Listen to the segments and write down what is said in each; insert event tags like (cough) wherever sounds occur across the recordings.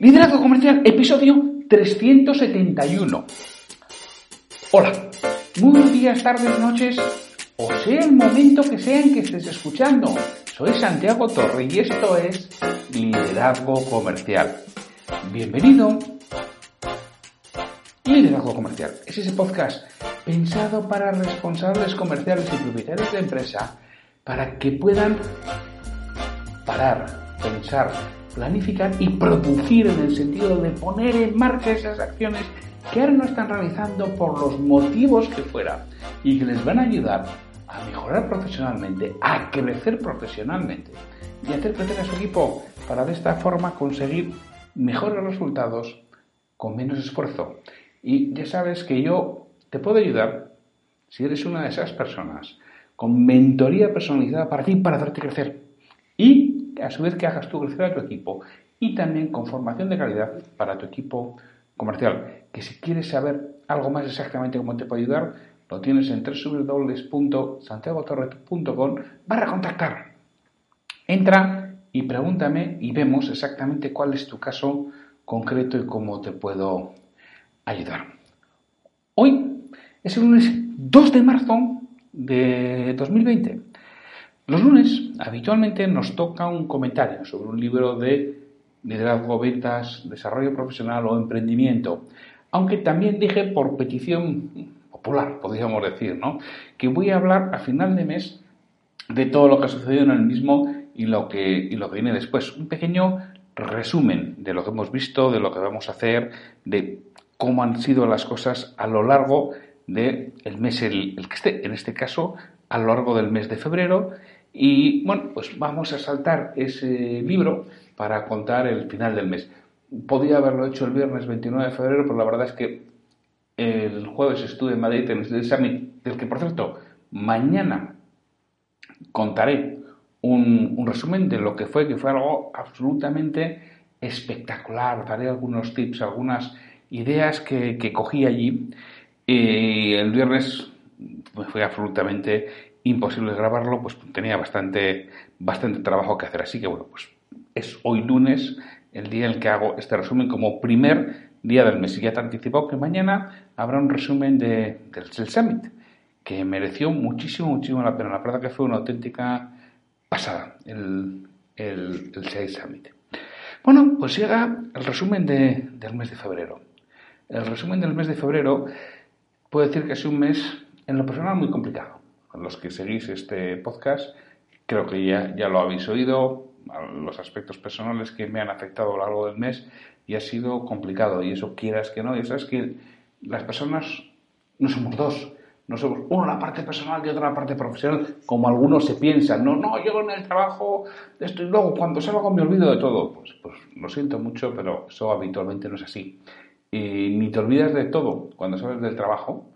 Liderazgo Comercial, episodio 371. Hola, muy buenos días, tardes, noches, o sea el momento que sea en que estés escuchando. Soy Santiago Torre y esto es Liderazgo Comercial. Bienvenido. Liderazgo Comercial es ese podcast pensado para responsables comerciales y propietarios de empresa para que puedan parar, pensar, planificar y producir en el sentido de poner en marcha esas acciones que ahora no están realizando por los motivos que fuera y que les van a ayudar a mejorar profesionalmente, a crecer profesionalmente y hacer crecer a su equipo para de esta forma conseguir mejores resultados con menos esfuerzo. Y ya sabes que yo te puedo ayudar si eres una de esas personas con mentoría personalizada para ti, para hacerte crecer. A su vez que hagas tú crecer a tu equipo y también con formación de calidad para tu equipo comercial. Que si quieres saber algo más exactamente cómo te puedo ayudar, lo tienes en www.santiagotorret.com barra contactar. Entra y pregúntame y vemos exactamente cuál es tu caso concreto y cómo te puedo ayudar. Hoy es el lunes 2 de marzo de 2020 los lunes habitualmente nos toca un comentario sobre un libro de liderazgo, ventas, desarrollo profesional o emprendimiento. Aunque también dije por petición popular, podríamos decir, ¿no? Que voy a hablar a final de mes de todo lo que ha sucedido en el mismo y lo que, y lo que viene después. Un pequeño resumen de lo que hemos visto, de lo que vamos a hacer, de cómo han sido las cosas a lo largo del mes el, el que esté, en este caso a lo largo del mes de febrero y bueno, pues vamos a saltar ese libro para contar el final del mes. Podía haberlo hecho el viernes 29 de febrero, pero la verdad es que el jueves estuve en Madrid en el Summit, del que por cierto, mañana contaré un, resumen de lo que fue, que fue algo absolutamente espectacular. Daré algunos tips, algunas ideas que, que cogí allí. Y el viernes fue absolutamente imposible grabarlo, pues tenía bastante, bastante trabajo que hacer. Así que bueno, pues es hoy lunes el día en el que hago este resumen como primer día del mes. Y ya te anticipo que mañana habrá un resumen de, del Summit, que mereció muchísimo, muchísimo la pena. La verdad que fue una auténtica pasada el, el, el Summit. Bueno, pues llega el resumen de, del mes de febrero. El resumen del mes de febrero puede decir que es un mes en lo personal muy complicado los que seguís este podcast, creo que ya, ya lo habéis oído, los aspectos personales que me han afectado a lo largo del mes y ha sido complicado. Y eso quieras que no, y sabes que las personas no somos dos, no somos uno la parte personal y otra la parte profesional, como algunos se piensan. No, no, yo en el trabajo esto y luego cuando salgo me olvido de todo. Pues, pues lo siento mucho, pero eso habitualmente no es así. Y ni te olvidas de todo cuando sales del trabajo,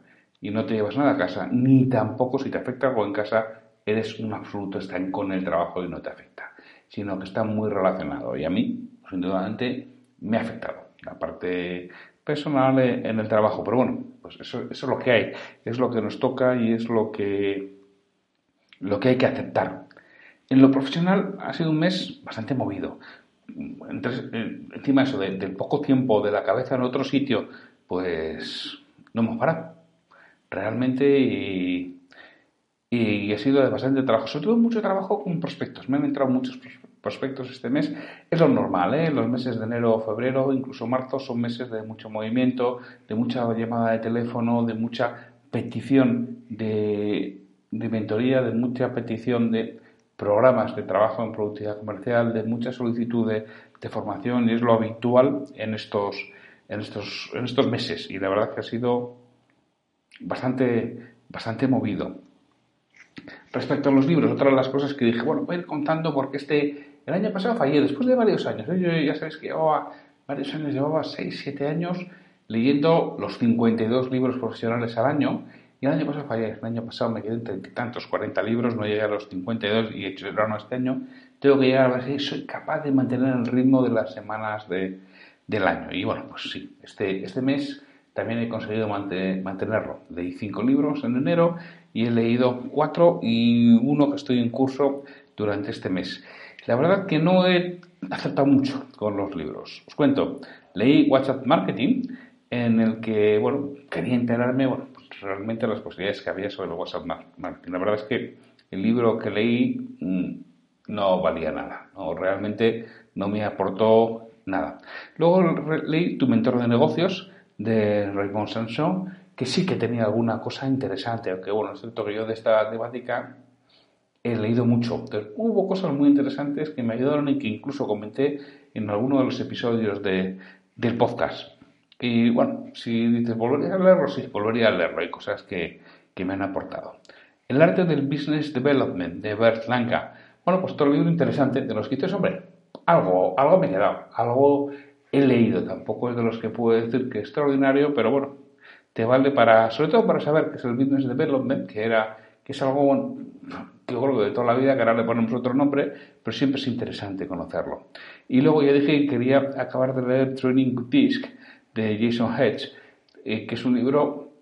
y no te llevas nada a casa, ni tampoco si te afecta algo en casa, eres un absoluto están con el trabajo y no te afecta, sino que está muy relacionado. Y a mí, pues, indudablemente, me ha afectado la parte personal en el trabajo. Pero bueno, pues eso, es lo que hay, es lo que nos toca y es lo que, lo que hay que aceptar. En lo profesional ha sido un mes bastante movido. encima de eso, del poco tiempo de la cabeza en otro sitio, pues no hemos parado realmente y, y, he sido bastante trabajo, sobre todo mucho trabajo con prospectos. Me han entrado muchos prospectos este mes. Es lo normal, ¿eh? Los meses de enero, febrero, incluso marzo son meses de mucho movimiento, de mucha llamada de teléfono, de mucha petición de, de mentoría, de mucha petición de programas de trabajo en productividad comercial, de mucha solicitud de, de formación y es lo habitual en estos, en estos, en estos meses. Y la verdad que ha sido bastante, bastante movido. Respecto a los libros, otra de las cosas que dije, bueno, voy a ir contando porque este, el año pasado fallé, después de varios años, ¿eh? yo ya sabéis que llevaba varios años, llevaba 6, 7 años leyendo los 52 libros profesionales al año y el año pasado fallé, el año pasado me quedé en treinta tantos, 40 libros, no llegué a los 52 y he hecho el verano este año, tengo que llegar a ver si soy capaz de mantener el ritmo de las semanas de, del año. Y bueno, pues sí, este, este mes también he conseguido mantenerlo. Leí cinco libros en enero y he leído cuatro y uno que estoy en curso durante este mes. La verdad que no he acertado mucho con los libros. Os cuento, leí WhatsApp Marketing, en el que, bueno, quería enterarme, bueno, pues realmente las posibilidades que había sobre el WhatsApp Marketing. La verdad es que el libro que leí mm, no valía nada, no, realmente no me aportó nada. Luego leí Tu mentor de negocios de Raymond Sanson, que sí que tenía alguna cosa interesante, aunque bueno, es cierto que yo de esta temática he leído mucho. hubo cosas muy interesantes que me ayudaron y que incluso comenté en alguno de los episodios de, del podcast. Y bueno, si dices, ¿volvería a leerlo? Sí, volvería a leerlo. Hay cosas que, que me han aportado. El arte del business development de Bert Lanka. Bueno, pues el libro interesante de los que dices, hombre, algo, algo me he quedado, algo he leído. Tampoco es de los que puedo decir que es extraordinario, pero bueno, te vale para, sobre todo para saber qué es el business development, que era, que es algo que yo creo que de toda la vida, que ahora le ponemos otro nombre, pero siempre es interesante conocerlo. Y luego ya dije que quería acabar de leer Training Disc de Jason Hedge, eh, que es un libro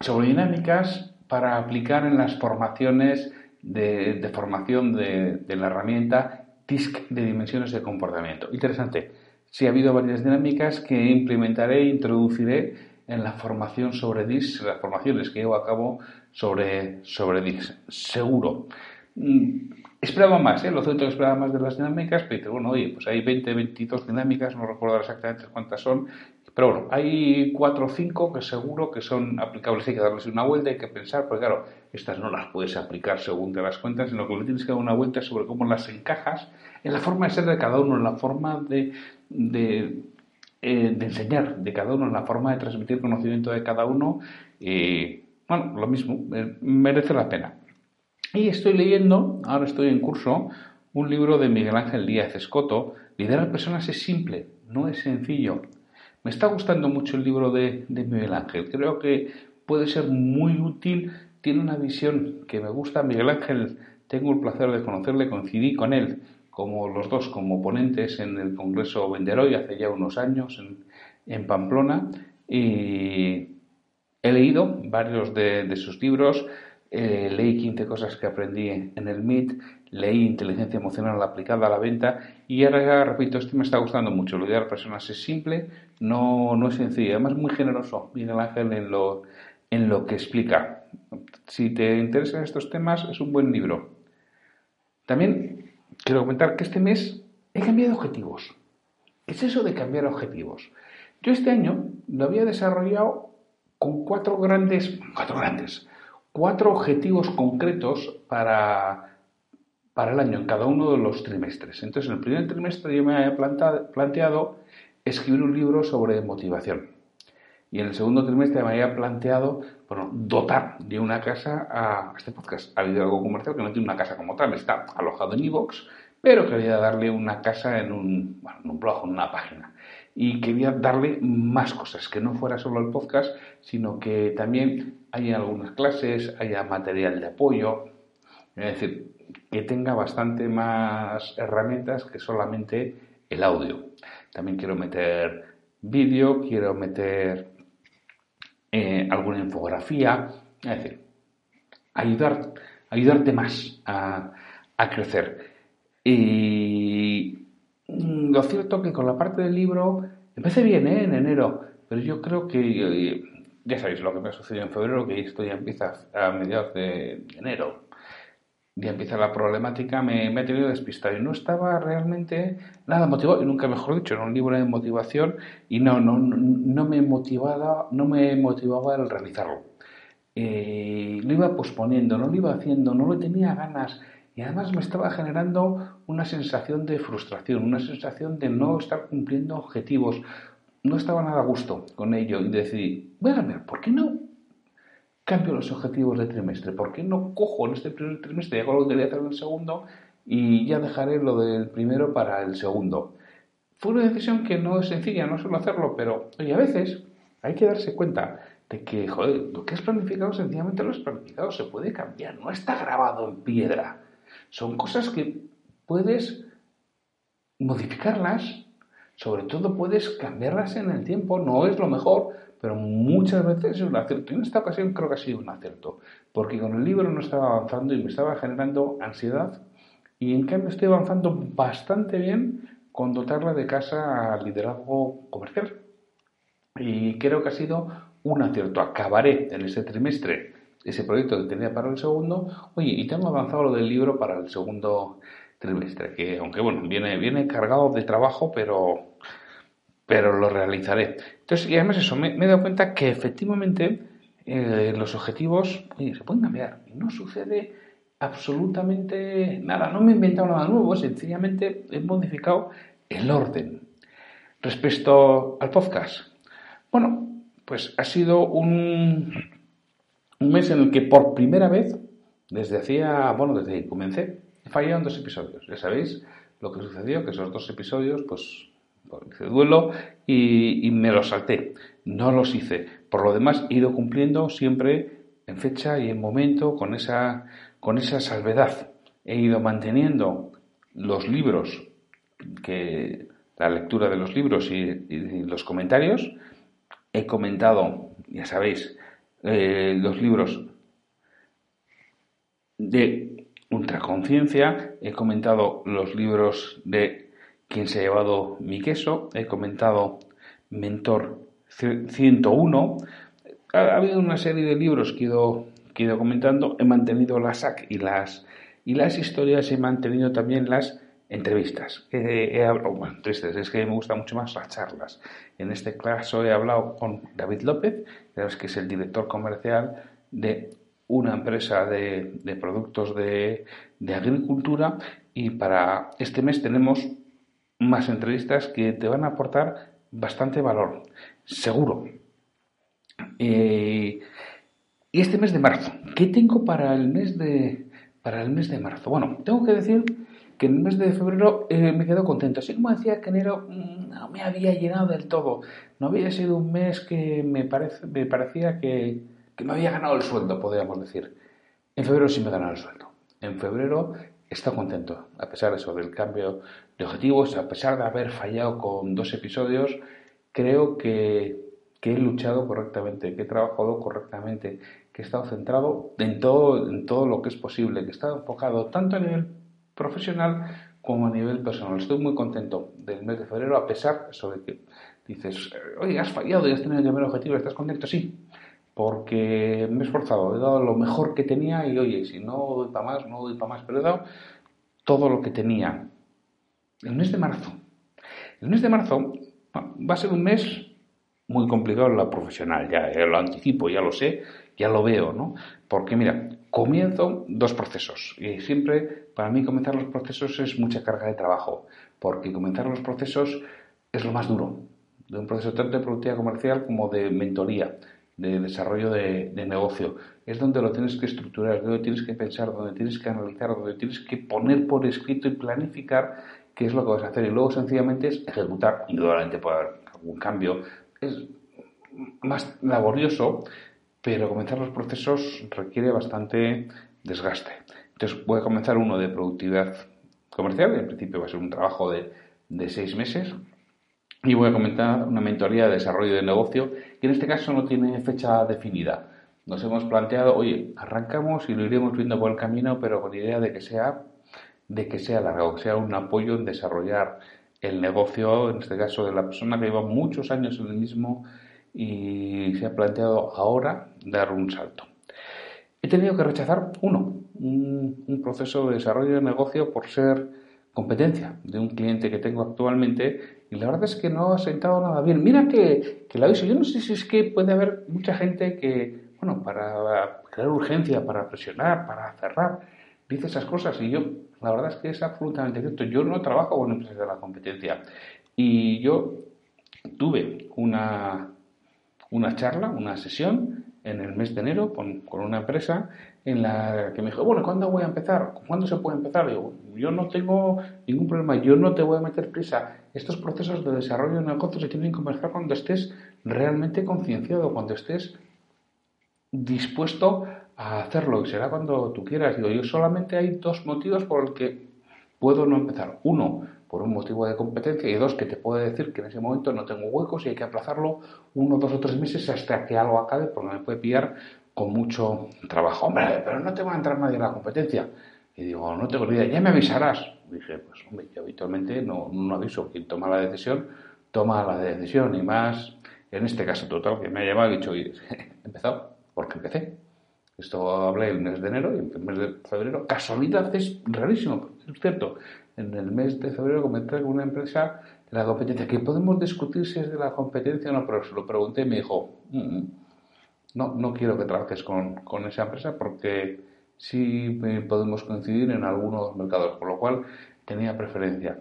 sobre dinámicas para aplicar en las formaciones de, formación de, de, la herramienta DISC de dimensiones de comportamiento. Interesante. Sí, ha habido varias dinámicas que implementaré e introduciré en la formación sobre DISC, las formaciones que llevo a cabo sobre, sobre DISC. Seguro. Mm, esperaba más, ¿eh? lo cierto que esperaba más de las dinámicas, pero bueno, oye, pues hay 20, 22 dinámicas, no recuerdo exactamente cuántas son, pero bueno, hay 4 o 5 que seguro que son aplicables, hay que darles una vuelta, hay que pensar, porque claro, estas no las puedes aplicar según te las cuentas, sino que le tienes que dar una vuelta sobre cómo las encajas en la forma de ser de cada uno, en la forma de, de eh, de enseñar de cada uno, la forma de transmitir conocimiento de cada uno, y bueno, lo mismo, eh, merece la pena. Y estoy leyendo, ahora estoy en curso, un libro de Miguel Ángel Díaz Escoto, Liderar personas es simple, no es sencillo. Me está gustando mucho el libro de Miguel Ángel, creo que puede ser muy útil, tiene una visión que me gusta. Miguel Ángel, tengo el placer de conocerle, coincidí con él como los dos como ponentes en el Congreso Venderoy hace ya unos años en, Pamplona y he leído varios de, sus libros, eh, leí 15 cosas que aprendí en el MIT, leí Inteligencia Emocional aplicada a la venta y ahora repito, esto me está gustando mucho. Lo de las personas es simple, no, no es sencillo, además muy generoso, el Ángel en lo, en lo que explica. Si te interesan estos temas, es un buen libro. También quiero comentar que este mes he cambiado objetivos. ¿Qué es eso de cambiar objetivos? Yo este año lo había desarrollado con cuatro grandes, cuatro grandes, cuatro objetivos concretos para, para el año en cada uno de los trimestres. Entonces, en el primer trimestre yo me había planteado escribir un libro sobre motivación. Y en el segundo trimestre me había planteado bueno, dotar de una casa a este podcast. Ha habido algo comercial que no tiene una casa como tal, está alojado en iVoox, pero quería darle una casa en un, bueno, en un blog, en una página. Y quería darle más cosas, que no fuera solo el podcast, sino que también haya algunas clases, haya material de apoyo, es decir, que tenga bastante más herramientas que solamente el audio. También quiero meter vídeo, quiero meter eh, alguna infografía, es decir, ayudar, ayudarte más a, crecer. Y mm, lo cierto que con la parte del libro empecé bien ¿eh? en enero, pero yo creo que eh, ya sabéis lo que me ha sucedido en febrero, que esto ya empieza a mediados de enero, ya empieza la problemática, me, me, he tenido despistado y no estaba realmente nada motivado, y nunca mejor dicho, era un libro de motivación y no, no, no, me, motivaba, no me motivaba el realizarlo. Eh, lo iba posponiendo, no lo iba haciendo, no lo tenía ganas y además me estaba generando una sensación de frustración, una sensación de no estar cumpliendo objetivos. No estaba nada a gusto con ello y decidí, voy a ver, ¿por qué no cambio los objetivos de trimestre. ¿Por qué no cojo en este primer trimestre y hago lo que quería hacer en el segundo y ya dejaré lo del primero para el segundo? Fue una decisión que no es sencilla, no suelo hacerlo, pero oye, a veces hay que darse cuenta de que, joder, lo que has planificado sencillamente lo has planificado, se puede cambiar, no está grabado en piedra. Son cosas que puedes modificarlas, sobre todo puedes cambiarlas en el tiempo, no es lo mejor, pero muchas veces es un acierto. Y en esta ocasión creo que ha sido un acierto, porque con el libro no estaba avanzando y me estaba generando ansiedad y en cambio estoy avanzando bastante bien con dotarla de casa al liderazgo comercial. Y creo que ha sido un acierto. Acabaré en este trimestre ese proyecto que tenía para el segundo. Oye, y tengo avanzado lo del libro para el segundo trimestre, que aunque bueno, viene, viene cargado de trabajo, pero, pero lo realizaré. Entonces, y además eso, me, he dado cuenta que efectivamente eh, los objetivos se pueden cambiar. No sucede absolutamente nada. No me he inventado nada nuevo, sencillamente he modificado el orden. Respecto al podcast, bueno, pues ha sido un, mes en el que por primera vez, desde hacía, bueno, desde que comencé, en dos episodios. Ya sabéis lo que sucedió, que esos dos episodios, pues, hice duelo y, y me los salté. No los hice. Por lo demás, he ido cumpliendo siempre en fecha y en momento con esa con esa salvedad he ido manteniendo los libros, que, la lectura de los libros y, los comentarios. He comentado, ya sabéis, eh, los libros de ultraconciencia, he comentado los libros de Quien se ha llevado mi queso, he comentado Mentor 101. Ha, habido una serie de libros que he ido comentando, he mantenido la SAC y las, y las historias, he mantenido también las entrevistas. He, hablado, bueno, es que me gustan mucho más las charlas. En este caso he hablado con David López, que es el director comercial de una empresa de, productos de, agricultura y para este mes tenemos más entrevistas que te van a aportar bastante valor, seguro. Eh, y este mes de marzo, ¿qué tengo para el mes de, para el mes de marzo? Bueno, tengo que decir que en el mes de febrero eh, me quedo contento. Así como decía que enero mm, no me había llenado del todo. No había sido un mes que me, parece, me parecía que, que me había ganado el sueldo, podríamos decir. En febrero sí me ganado el sueldo. En febrero estado contento, a pesar de eso, del cambio de objetivos, a pesar de haber fallado con dos episodios, creo que que he luchado correctamente, que he trabajado correctamente, que he estado centrado en todo, en todo lo que es posible, que he estado enfocado tanto a nivel profesional como a nivel personal. Estoy muy contento del mes de febrero, a pesar de que dices, oye, has fallado y has tenido que ver objetivo, ¿estás contento? Sí, porque me he esforzado, he dado lo mejor que tenía y oye, si no doy para más, no doy para más, pero he dado todo lo que tenía. El mes de marzo. El mes de marzo va a ser un mes muy complicado la profesional, ya, lo anticipo, ya lo sé, ya lo veo, ¿no? Porque mira, comienzo dos procesos y siempre para mí comenzar los procesos es mucha carga de trabajo, porque comenzar los procesos es lo más duro, de un proceso tanto de productividad comercial como de mentoría, de desarrollo de, de, negocio. Es donde lo tienes que estructurar, donde tienes que pensar, donde tienes que analizar, donde tienes que poner por escrito y planificar qué es lo que vas a hacer. Y luego sencillamente es ejecutar. Indudablemente puede haber algún cambio, es más laborioso, pero comenzar los procesos requiere bastante desgaste. Entonces voy a comenzar uno de productividad comercial, en principio va a ser un trabajo de, de seis meses, y voy a comentar una mentoría de desarrollo de negocio, que en este caso no tiene fecha definida. Nos hemos planteado, oye, arrancamos y lo iremos viendo por el camino, pero con idea de que sea, de que sea largo, que sea un apoyo en desarrollar el negocio, en este caso de la persona que lleva muchos años en el mismo y se ha planteado ahora dar un salto. He tenido que rechazar uno, un, proceso de desarrollo de negocio por ser competencia de un cliente que tengo actualmente y la verdad es que no ha sentado nada bien. Mira que, que la aviso, yo no sé si es que puede haber mucha gente que, bueno, para crear urgencia, para presionar, para cerrar, dice esas cosas y yo, la verdad es que es absolutamente cierto. Yo no trabajo con empresas de la competencia y yo tuve una, una charla, una sesión en el mes de enero con, con, una empresa en la que me dijo, bueno, ¿cuándo voy a empezar? ¿Cuándo se puede empezar? Digo, yo no tengo ningún problema, yo no te voy a meter prisa. Estos procesos de desarrollo de negocio se tienen que empezar cuando estés realmente concienciado, cuando estés dispuesto a hacerlo y será cuando tú quieras. Digo, yo solamente hay dos motivos por los que puedo no empezar. Uno, por un motivo de competencia y dos, que te puedo decir que en ese momento no tengo huecos y hay que aplazarlo uno, dos o tres meses hasta que algo acabe porque me puede pillar con mucho trabajo. Hombre, pero no te va a entrar nadie en la competencia. Y digo, no tengo ni idea, ya me avisarás. Dije, pues hombre, yo habitualmente no, no aviso. Quien toma la decisión, toma la decisión. Y más, en este caso total, que me ha llamado y dicho, (laughs) he empezado, porque empecé. Esto hablé el mes de enero y el mes de febrero, casualidad es rarísimo, es cierto. En el mes de febrero comenté con una empresa de la competencia, que podemos discutir si es de la competencia o no, pero se lo pregunté y me dijo, mm, mm, no, no quiero que trabajes con, con esa empresa porque sí podemos coincidir en algunos mercados, por lo cual tenía preferencia.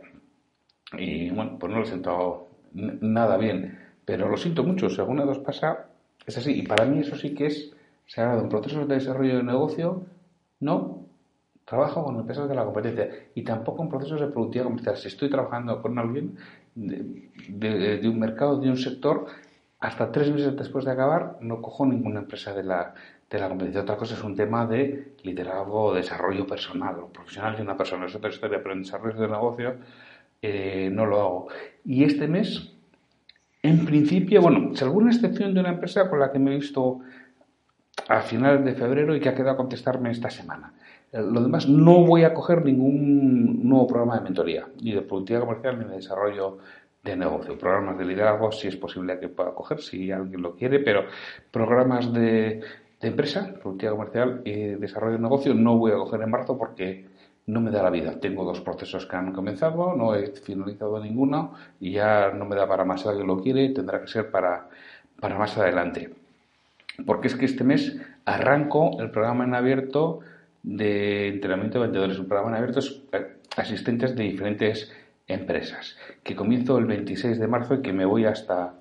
Y bueno, pues no lo he sentado nada bien, pero lo siento mucho, si alguna vez pasa, es así. Y para mí eso sí que es se ha de un proceso de desarrollo de negocio, no trabajo con empresas de la competencia y tampoco en procesos de productividad comercial. Si estoy trabajando con alguien de, de un mercado, de un sector, hasta tres meses después de acabar no cojo ninguna empresa de la, de la competencia. Otra cosa es un tema de liderazgo, desarrollo personal o profesional de una persona. Es otra historia, pero en desarrollo de negocio eh, no lo hago. Y este mes, en principio, bueno, si alguna excepción de una empresa con la que me he visto a finales de febrero y que ha quedado a contestarme esta semana. Eh, lo demás, no voy a coger ningún nuevo programa de mentoría, ni de productividad comercial, ni de desarrollo de negocio. Programas de liderazgo, si es posible que pueda coger, si alguien lo quiere, pero programas de, empresa, productividad comercial y desarrollo de negocio no voy a coger en marzo porque no me da la vida. Tengo dos procesos que han comenzado, no he finalizado ninguno y ya no me da para más. Si alguien lo quiere, tendrá que ser para, para más adelante. Porque es que este mes arranco el programa en abierto de entrenamiento de vendedores, un programa en abierto eh, asistentes de diferentes empresas, que comienzo el 26 de marzo y que me voy hasta,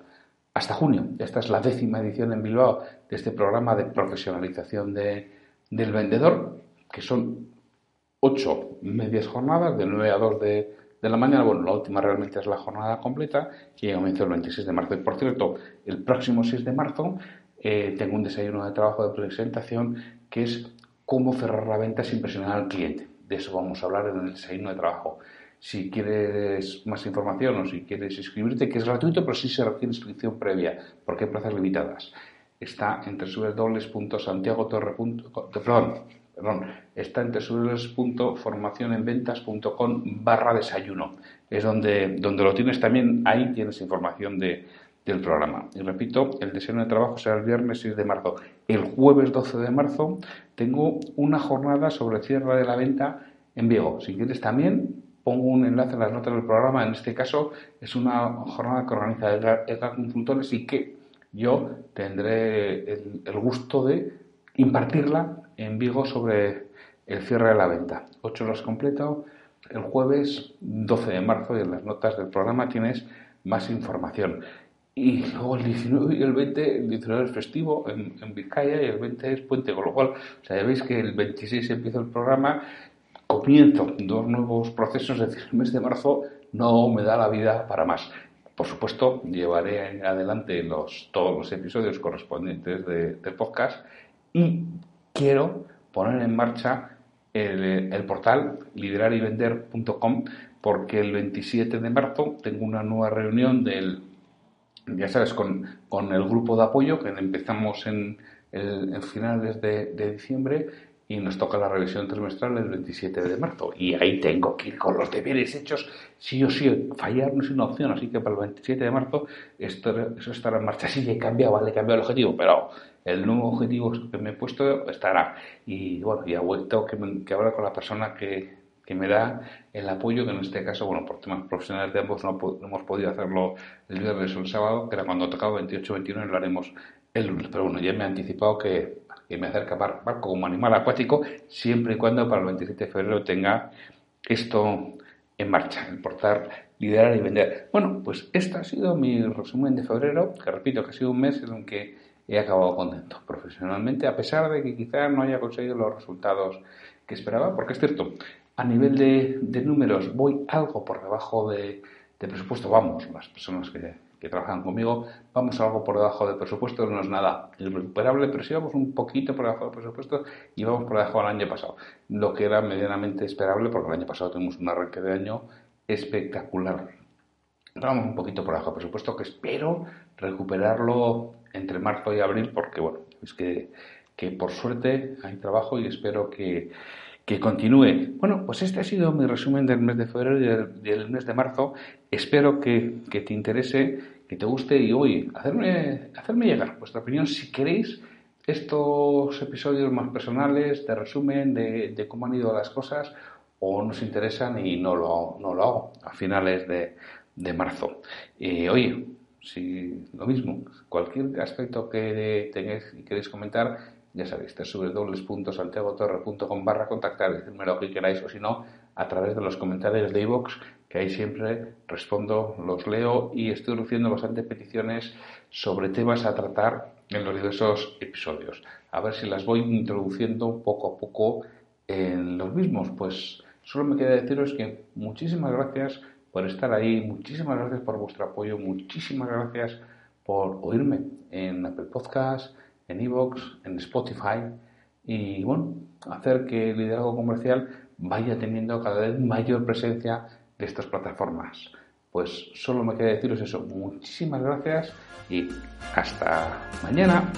hasta junio. Esta es la décima edición en Bilbao de este programa de profesionalización de, del vendedor, que son ocho medias jornadas, de 9 a 2 de, de la mañana. Bueno, la última realmente es la jornada completa, que comienzo el 26 de marzo. Y por cierto, el próximo 6 de marzo eh, tengo un desayuno de trabajo de presentación que es cómo cerrar la venta sin presionar al cliente. De eso vamos a hablar en el desayuno de trabajo. Si quieres más información o si quieres inscribirte, que es gratuito, pero sí se requiere inscripción previa, porque hay plazas limitadas. Está en www.santiagotorre.com, perdón, está en www.formacionenventas.com barra desayuno. Es donde, donde lo tienes también, ahí tienes información de, del programa. Y repito, el deseo de trabajo será el viernes 6 de marzo. El jueves 12 de marzo tengo una jornada sobre cierre de la venta en Vigo. Si quieres también pongo un enlace en las notas del programa. En este caso es una jornada que organiza Edgar, Consultores y que yo tendré el, el, gusto de impartirla en Vigo sobre el cierre de la venta. Ocho horas completo el jueves 12 de marzo y en las notas del programa tienes más información. Y luego el 19 y el 20, el 19 es festivo en, en, Vizcaya y el 20 es puente, con lo cual, o sea, ya veis que el 26 empieza el programa, comienzo dos nuevos procesos, es decir, el mes de marzo no me da la vida para más. Por supuesto, llevaré adelante los, todos los episodios correspondientes de, podcast y quiero poner en marcha el, el portal liderarivender.com porque el 27 de marzo tengo una nueva reunión del ya sabes, con, con, el grupo de apoyo que empezamos en, el, finales de, diciembre y nos toca la revisión trimestral el 27 de marzo. Y ahí tengo que ir con los deberes hechos, sí o sí, fallar no es una opción, así que para el 27 de marzo esto, eso estará en marcha. Sí, he cambiado, vale, he cambiado el objetivo, pero el nuevo objetivo que me he puesto estará. Y bueno, y he vuelto que, que hablar con la persona que, que me da el apoyo, que en este caso, bueno, por temas profesionales de ambos no, hemos podido hacerlo el viernes o el sábado, que era cuando tocaba 28-21 y lo haremos el lunes. Pero bueno, ya me he anticipado que, que me acerca barco como animal acuático, siempre y cuando para el 27 de febrero tenga esto en marcha, el portal liderar y vender. Bueno, pues este ha sido mi resumen de febrero, que repito que ha sido un mes en el que he acabado contento profesionalmente, a pesar de que quizás no haya conseguido los resultados que esperaba, porque es cierto, a nivel de, de números voy algo por debajo de, de, presupuesto, vamos, las personas que, trabajan conmigo, vamos algo por debajo del presupuesto, no es nada irrecuperable, pero sí vamos un poquito por debajo del presupuesto y vamos por debajo del año pasado, lo que era medianamente esperable porque el año pasado tuvimos un arranque de año espectacular. Vamos un poquito por debajo del presupuesto que espero recuperarlo entre marzo y abril porque bueno, es que, que por suerte hay trabajo y espero que que continúe. Bueno, pues este ha sido mi resumen del mes de febrero y del, mes de marzo. Espero que, te interese, que te guste y hoy hacerme, hacerme llegar vuestra opinión si queréis estos episodios más personales de resumen de, cómo han ido las cosas o nos interesan y no lo, no lo hago a finales de, de marzo. Y oye, si lo mismo, cualquier aspecto que tengáis y queréis comentar, ya sabéis, www.santiagotorre.com barra contactar, decirme lo que queráis o si no, a través de los comentarios de iVoox, que ahí siempre respondo, los leo y estoy recibiendo bastantes peticiones sobre temas a tratar en los diversos episodios. A ver si las voy introduciendo poco a poco en los mismos. Pues solo me queda deciros que muchísimas gracias por estar ahí, muchísimas gracias por vuestro apoyo, muchísimas gracias por oírme en Apple Podcast en Evox, en Spotify y bueno, hacer que el liderazgo comercial vaya teniendo cada vez mayor presencia de estas plataformas. Pues solo me queda deciros eso. Muchísimas gracias y hasta mañana.